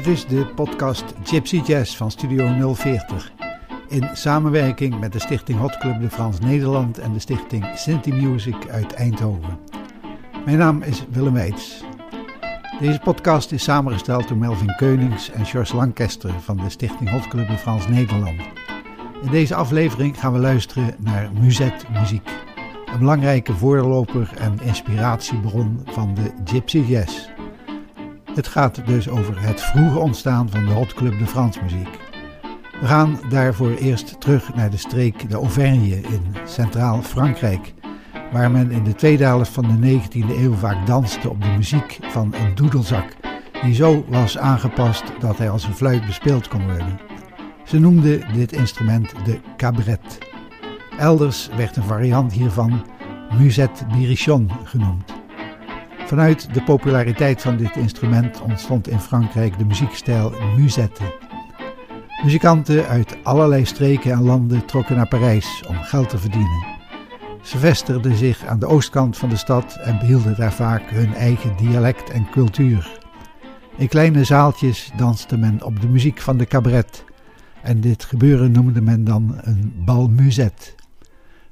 Dit is de podcast Gypsy Jazz van Studio 040. In samenwerking met de stichting Hot Club de Frans Nederland en de stichting Sinti Music uit Eindhoven. Mijn naam is Willem Weits. Deze podcast is samengesteld door Melvin Keunings en George Lancaster van de stichting Hot Club de Frans Nederland. In deze aflevering gaan we luisteren naar Muzet Muziek. Een belangrijke voorloper en inspiratiebron van de Gypsy Jazz. Het gaat dus over het vroege ontstaan van de Hot Club de France muziek. We gaan daarvoor eerst terug naar de streek de Auvergne in centraal Frankrijk, waar men in de tweede helft van de 19e eeuw vaak danste op de muziek van een doedelzak, die zo was aangepast dat hij als een fluit bespeeld kon worden. Ze noemden dit instrument de cabret. Elders werd een variant hiervan musette birichon genoemd. Vanuit de populariteit van dit instrument ontstond in Frankrijk de muziekstijl musette. Muzikanten uit allerlei streken en landen trokken naar Parijs om geld te verdienen. Ze vestigden zich aan de oostkant van de stad en behielden daar vaak hun eigen dialect en cultuur. In kleine zaaltjes danste men op de muziek van de cabaret en dit gebeuren noemde men dan een bal musette.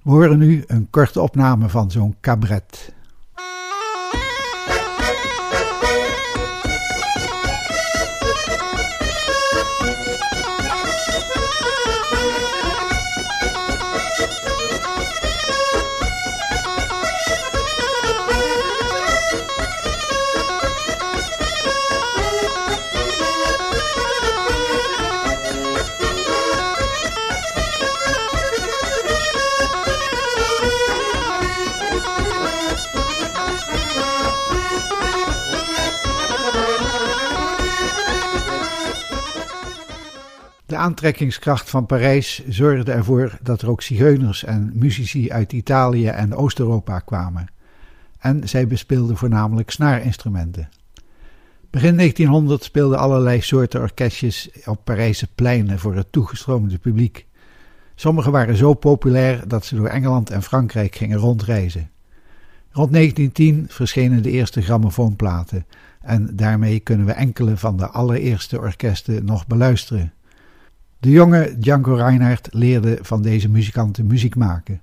We horen nu een korte opname van zo'n cabaret. Aantrekkingskracht van Parijs zorgde ervoor dat er ook zigeuners en muzici uit Italië en Oost-Europa kwamen. En zij bespeelden voornamelijk snaarinstrumenten. Begin 1900 speelden allerlei soorten orkestjes op Parijse pleinen voor het toegestroomde publiek. Sommige waren zo populair dat ze door Engeland en Frankrijk gingen rondreizen. Rond 1910 verschenen de eerste grammofoonplaten en daarmee kunnen we enkele van de allereerste orkesten nog beluisteren. De jonge Django Reinhardt leerde van deze muzikanten muziek maken.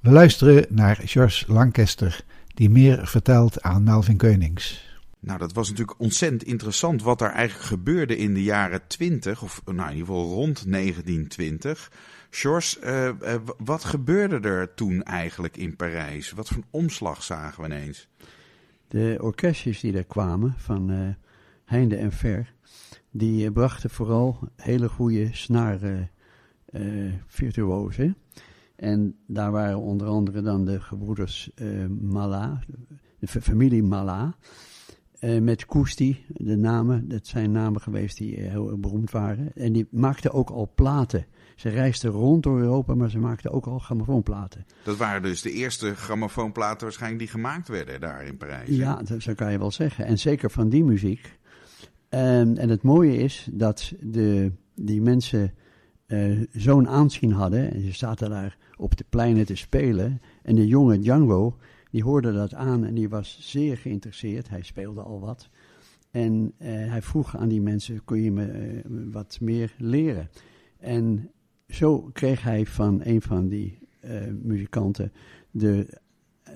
We luisteren naar George Lancaster, die meer vertelt aan Melvin Keunings. Nou, dat was natuurlijk ontzettend interessant wat daar eigenlijk gebeurde in de jaren 20, of nou, in ieder geval rond 1920. George, uh, uh, wat gebeurde er toen eigenlijk in Parijs? Wat voor een omslag zagen we ineens? De orkestjes die er kwamen, van uh, heinde en ver, die brachten vooral hele goede snaren uh, virtuosen. En daar waren onder andere dan de gebroeders uh, Mala, de familie Mala. Uh, met Koesti, de namen, dat zijn namen geweest die heel beroemd waren. En die maakten ook al platen. Ze reisden rond door Europa, maar ze maakten ook al grammofoonplaten. Dat waren dus de eerste grammofoonplaten waarschijnlijk die gemaakt werden daar in Parijs. Ja, dat, zo kan je wel zeggen. En zeker van die muziek. En, en het mooie is dat de, die mensen uh, zo'n aanzien hadden. En ze zaten daar op de pleinen te spelen. En de jonge Django, die hoorde dat aan en die was zeer geïnteresseerd. Hij speelde al wat. En uh, hij vroeg aan die mensen, kun je me uh, wat meer leren? En zo kreeg hij van een van die muzikanten de,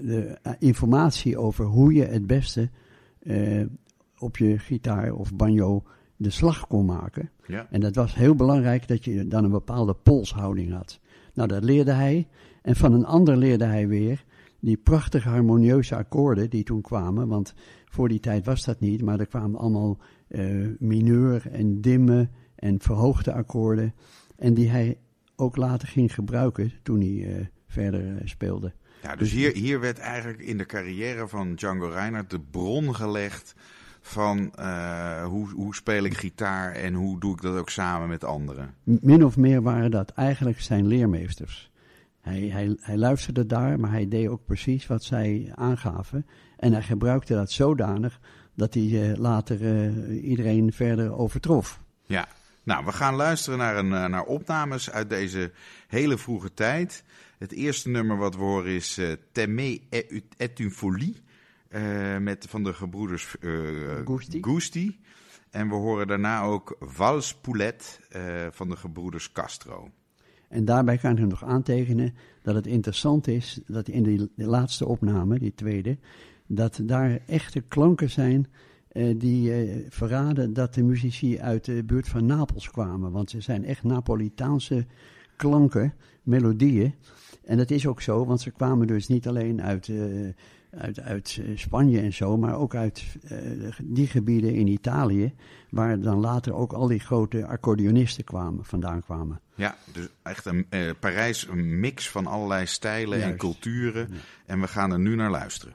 de informatie over hoe je het beste op je gitaar of banjo de slag kon maken. Ja. En dat was heel belangrijk dat je dan een bepaalde polshouding had. Nou, dat leerde hij. En van een ander leerde hij weer die prachtige harmonieuze akkoorden die toen kwamen. Want voor die tijd was dat niet, maar er kwamen allemaal uh, mineur en dimme en verhoogde akkoorden. En die hij ook later ging gebruiken toen hij uh, verder uh, speelde. Ja, dus hier, hier werd eigenlijk in de carrière van Django Reinhardt de bron gelegd van uh, hoe, hoe speel ik gitaar en hoe doe ik dat ook samen met anderen? Min of meer waren dat eigenlijk zijn leermeesters. Hij, hij, hij luisterde daar, maar hij deed ook precies wat zij aangaven. En hij gebruikte dat zodanig dat hij uh, later uh, iedereen verder overtrof. Ja, nou, we gaan luisteren naar, een, naar opnames uit deze hele vroege tijd. Het eerste nummer wat we horen is uh, Temé et une folie. Uh, met van de gebroeders uh, Gusti. Gusti. En we horen daarna ook Vals Poulet uh, van de gebroeders Castro. En daarbij kan ik nog aantekenen dat het interessant is dat in die, laatste opname, die tweede, dat daar echte klanken zijn uh, die uh, verraden dat de muzici uit de buurt van Napels kwamen. Want ze zijn echt Napolitaanse klanken, melodieën. En dat is ook zo, want ze kwamen dus niet alleen uit, uit, uit Spanje en zo, maar ook uit die gebieden in Italië, waar dan later ook al die grote accordeonisten kwamen, vandaan kwamen. Ja, dus echt een Parijs, een mix van allerlei stijlen Juist. en culturen. Ja. En we gaan er nu naar luisteren.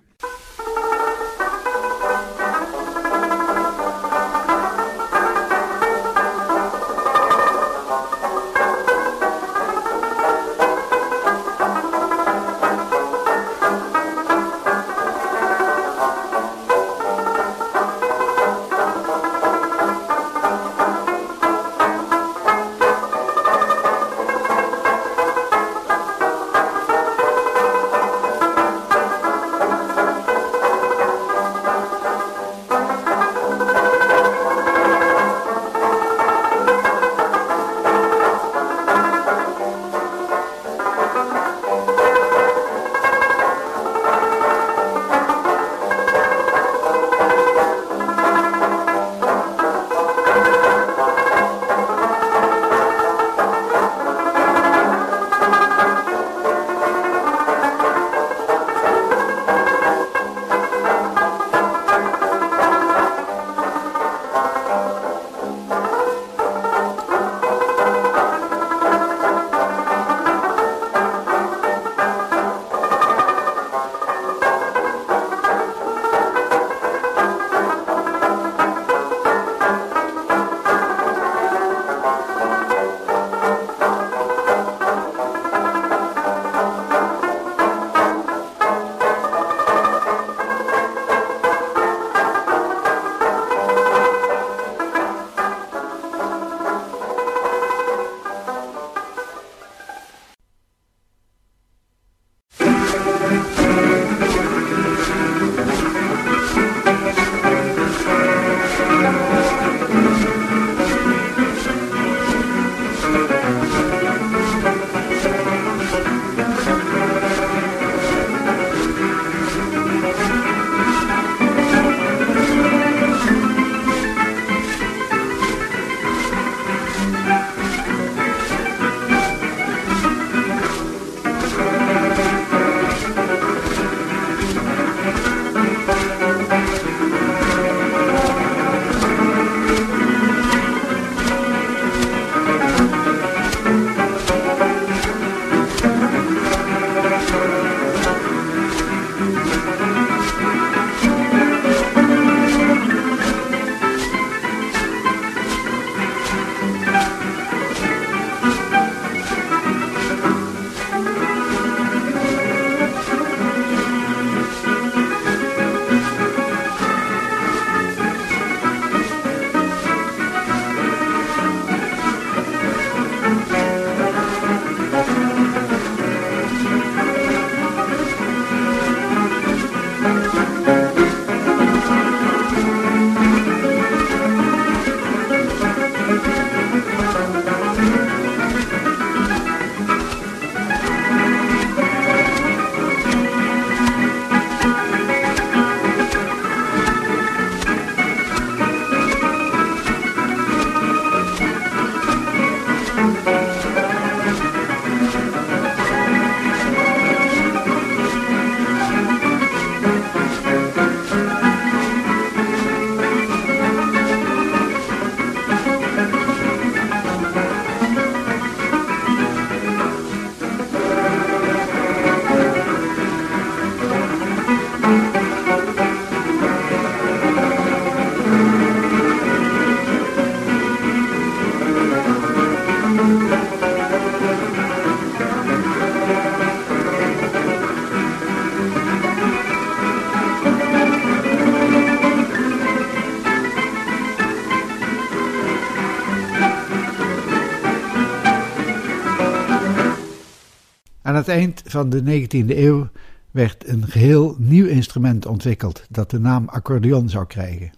Het eind van de 19e eeuw werd een geheel nieuw instrument ontwikkeld dat de naam accordeon zou krijgen.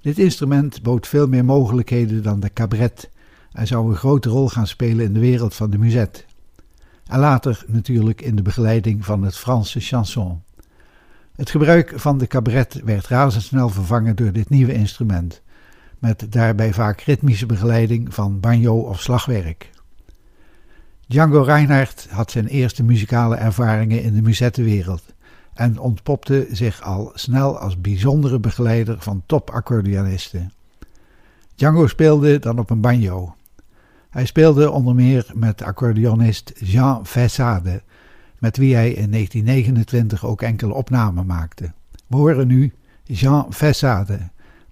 Dit instrument bood veel meer mogelijkheden dan de cabret en zou een grote rol gaan spelen in de wereld van de musette. En later natuurlijk in de begeleiding van het Franse chanson. Het gebruik van de cabret werd razendsnel vervangen door dit nieuwe instrument, met daarbij vaak ritmische begeleiding van banjo of slagwerk. Django Reinhardt had zijn eerste muzikale ervaringen in de muzettenwereld en ontpopte zich al snel als bijzondere begeleider van topaccordeonisten. Django speelde dan op een banjo. Hij speelde onder meer met accordeonist Jean Fessade, met wie hij in 1929 ook enkele opnamen maakte. We horen nu Jean Fessade,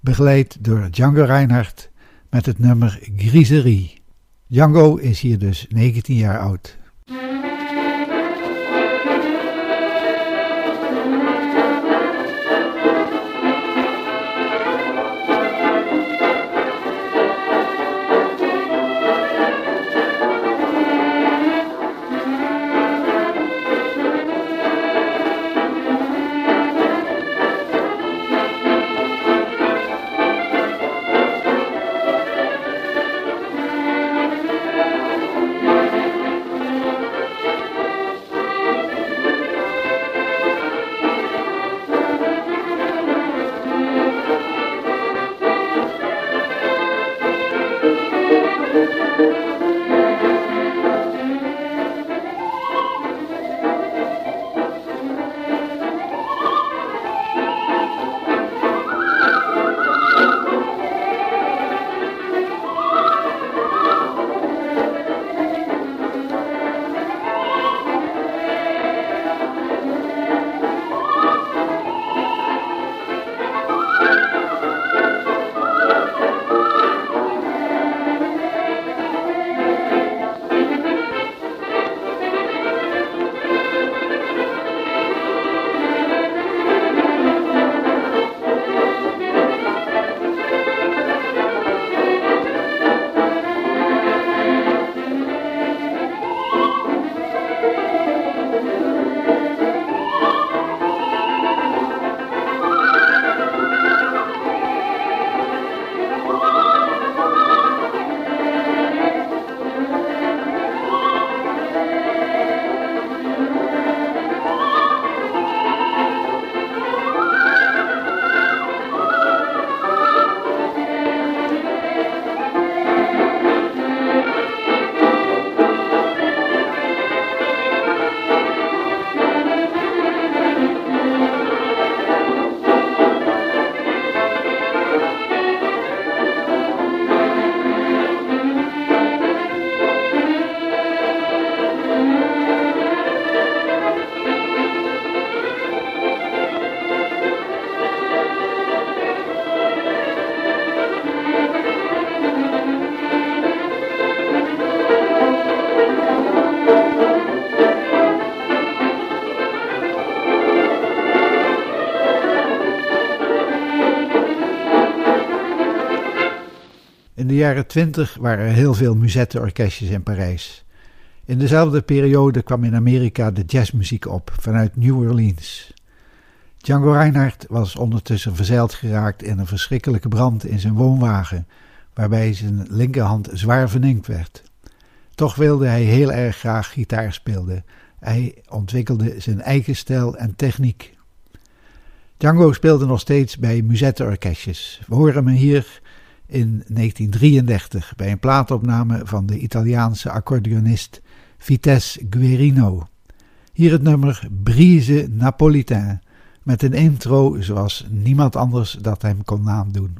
begeleid door Django Reinhardt met het nummer Griserie. Django is hier dus 19 jaar oud. De jaren twintig waren er heel veel muzetteorkestjes in Parijs. In dezelfde periode kwam in Amerika de jazzmuziek op vanuit New Orleans. Django Reinhardt was ondertussen verzeild geraakt in een verschrikkelijke brand in zijn woonwagen, waarbij zijn linkerhand zwaar verninkt werd. Toch wilde hij heel erg graag gitaar spelen. Hij ontwikkelde zijn eigen stijl en techniek. Django speelde nog steeds bij muzetteorkestjes. We horen hem hier in 1933 bij een plaatopname van de Italiaanse accordeonist Vitesse Guerino. Hier het nummer Brise Napolitain met een intro zoals niemand anders dat hem kon nadoen.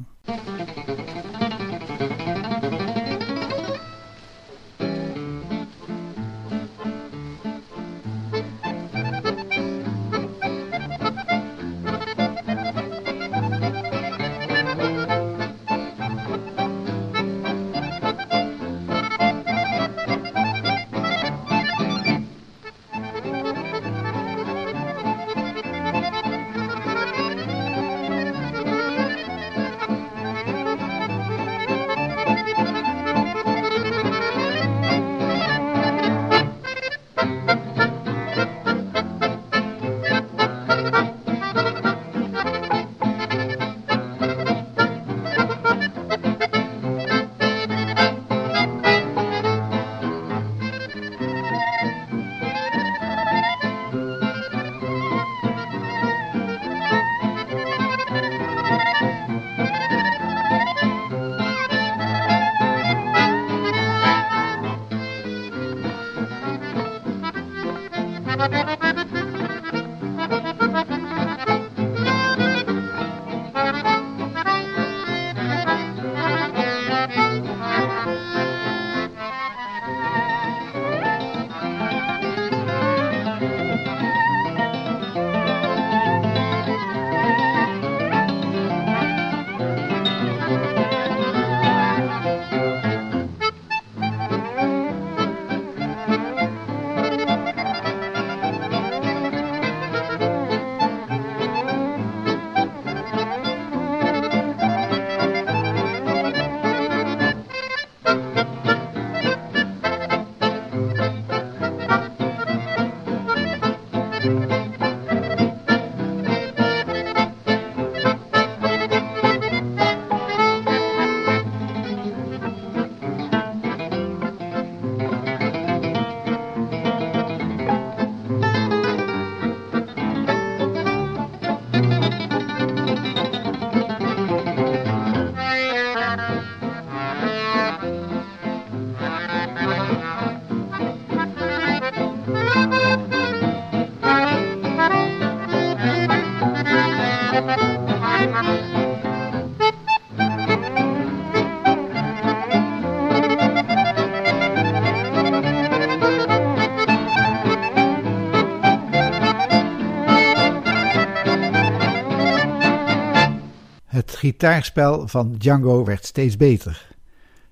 Gitaarspel van Django werd steeds beter.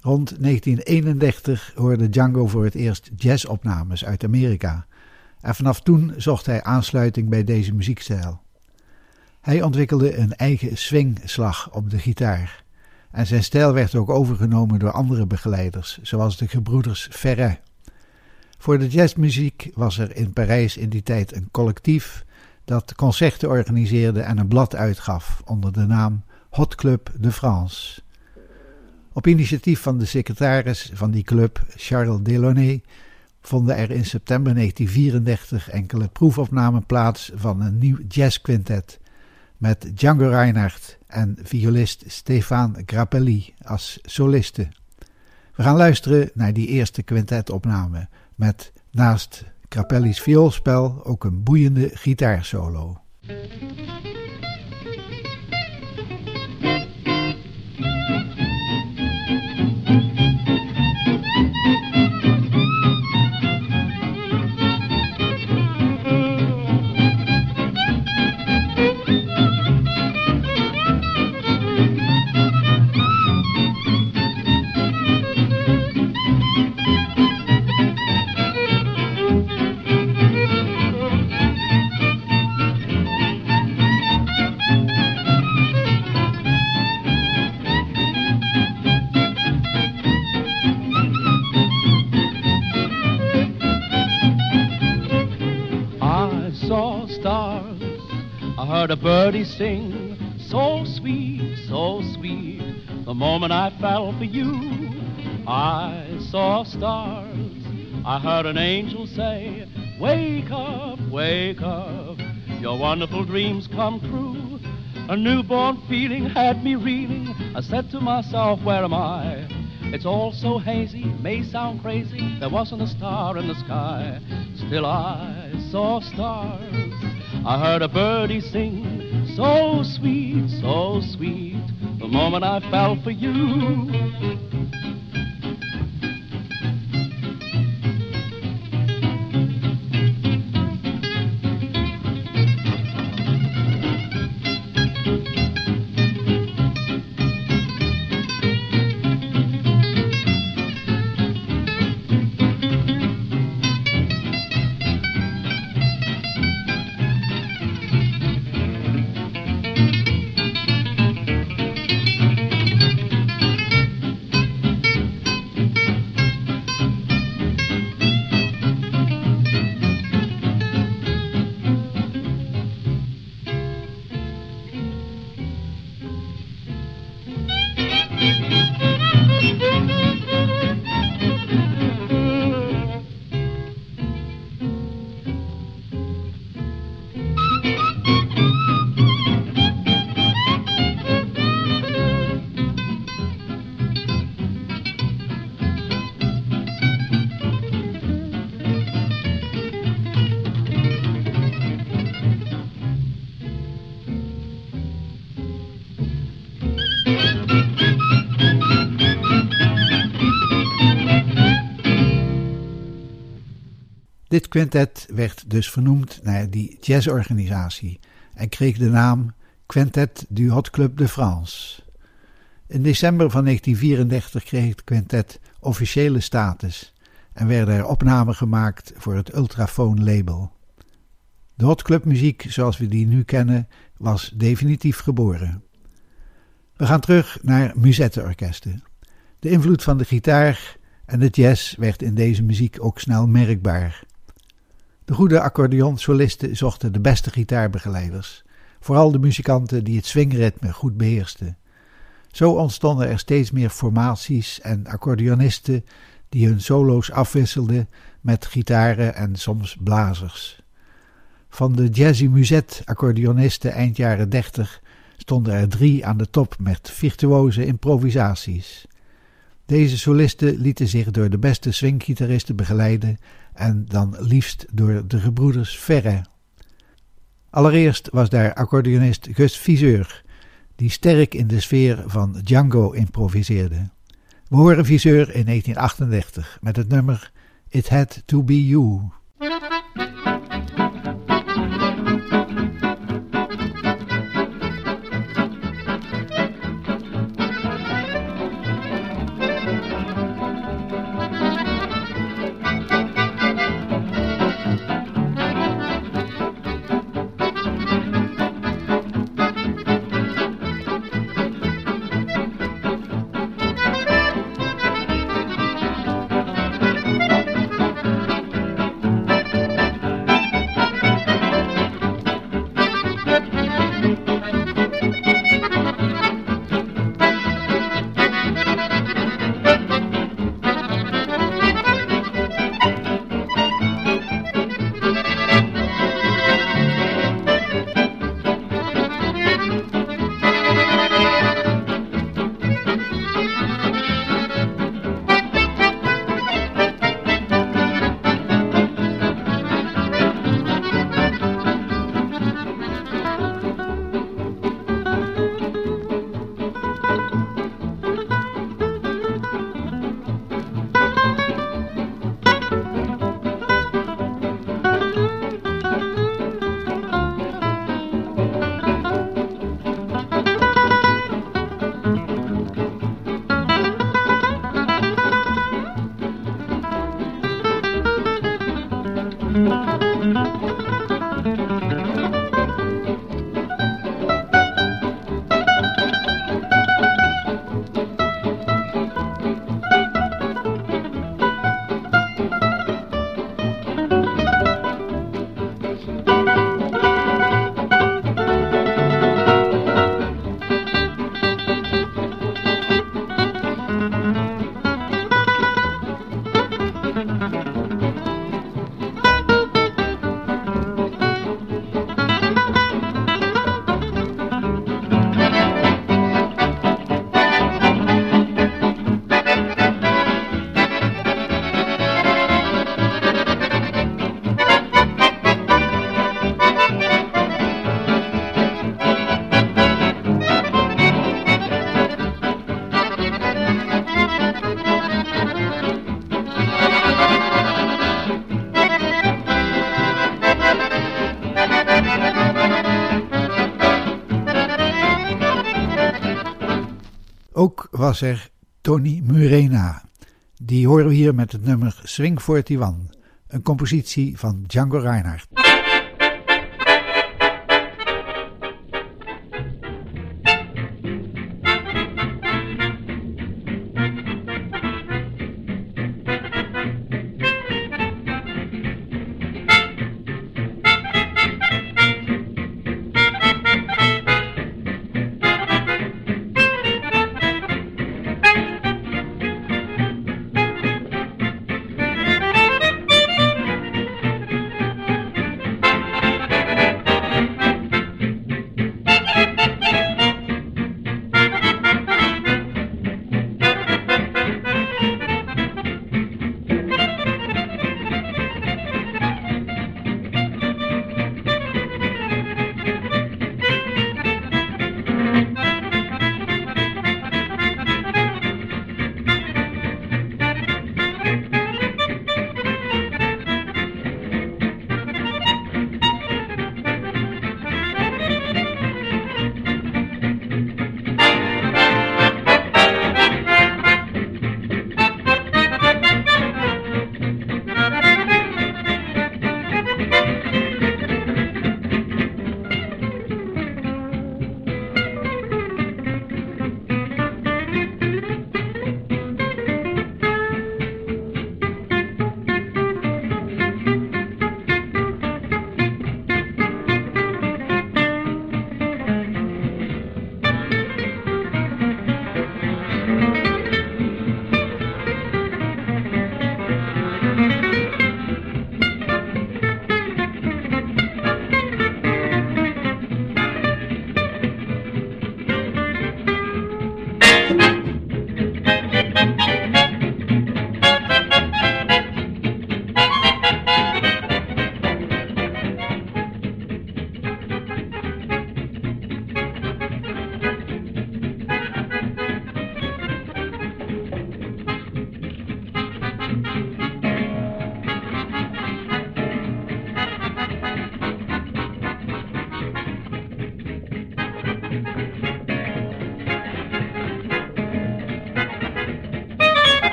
Rond 1931 hoorde Django voor het eerst jazzopnames uit Amerika. En vanaf toen zocht hij aansluiting bij deze muziekstijl. Hij ontwikkelde een eigen swingslag op de gitaar. En zijn stijl werd ook overgenomen door andere begeleiders, zoals de gebroeders Ferret. Voor de jazzmuziek was er in Parijs in die tijd een collectief dat concerten organiseerde en een blad uitgaf onder de naam Hot Club de France. Op initiatief van de secretaris van die club, Charles Delaunay, vonden er in september 1934 enkele proefopnamen plaats van een nieuw jazzquintet met Django Reinhardt en violist Stefan Grappelli als solisten. We gaan luisteren naar die eerste quintetopname met naast Grappelli's vioolspel ook een boeiende gitaarsolo. Moment I fell for you, I saw stars. I heard an angel say, Wake up, wake up, your wonderful dreams come true. A newborn feeling had me reeling. I said to myself, Where am I? It's all so hazy, may sound crazy. There wasn't a star in the sky. Still I saw stars. I heard a birdie sing, so sweet, so sweet, the moment I fell for you. Dit quintet werd dus vernoemd naar die jazzorganisatie en kreeg de naam Quintet du Hot Club de France. In december van 1934 kreeg het quintet officiële status en werden er opnamen gemaakt voor het Ultrafoon label. De Hot Club muziek zoals we die nu kennen was definitief geboren. We gaan terug naar muzetteorkesten. De invloed van de gitaar en de jazz werd in deze muziek ook snel merkbaar. De goede accordeonsolisten zochten de beste gitaarbegeleiders, vooral de muzikanten die het swingritme goed beheersten. Zo ontstonden er steeds meer formaties en accordeonisten die hun solo's afwisselden met gitaren en soms blazers. Van de jazzy muset accordeonisten eind jaren dertig stonden er drie aan de top met virtuoze improvisaties. Deze solisten lieten zich door de beste swinggitaristen begeleiden en dan liefst door de gebroeders Ferre. Allereerst was daar accordeonist Gus Viseur, die sterk in de sfeer van Django improviseerde. We horen Viseur in 1938 met het nummer It Had to Be You. Was er Tony Murena. Die horen we hier met het nummer Swing 41, een compositie van Django Reinhardt.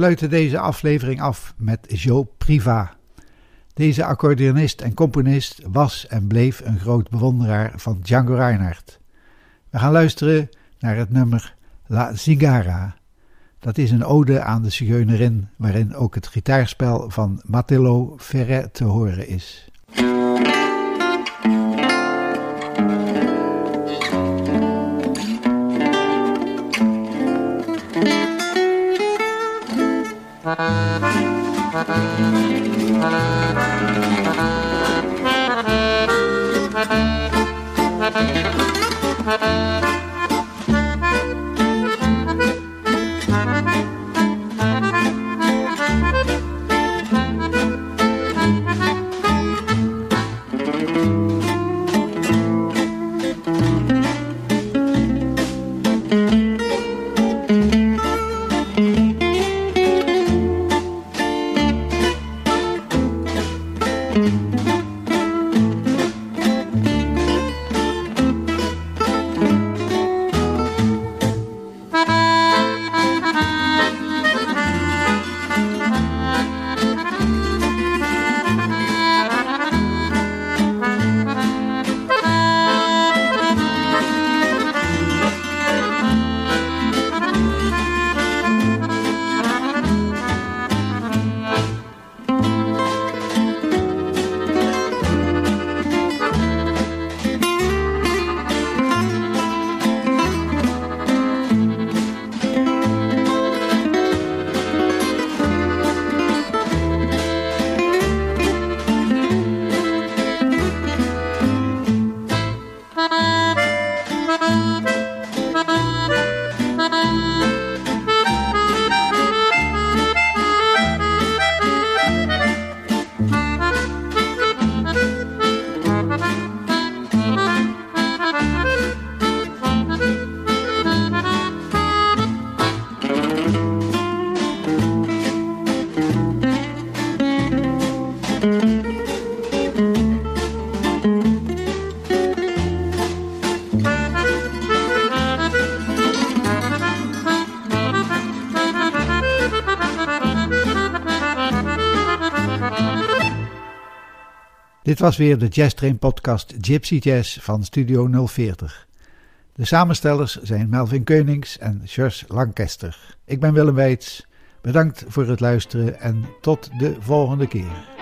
Sluiten deze aflevering af met Joe Priva. Deze accordeonist en componist was en bleef een groot bewonderaar van Django Reinhardt. We gaan luisteren naar het nummer La Zigara. Dat is een ode aan de zigeunerin, waarin ook het gitaarspel van Matteo Ferret te horen is. Thank you. Dit was weer de Jazz Train podcast Gypsy Jazz van Studio 040. De samenstellers zijn Melvin Keunings en George Lancaster. Ik ben Willem Weits. Bedankt voor het luisteren en tot de volgende keer.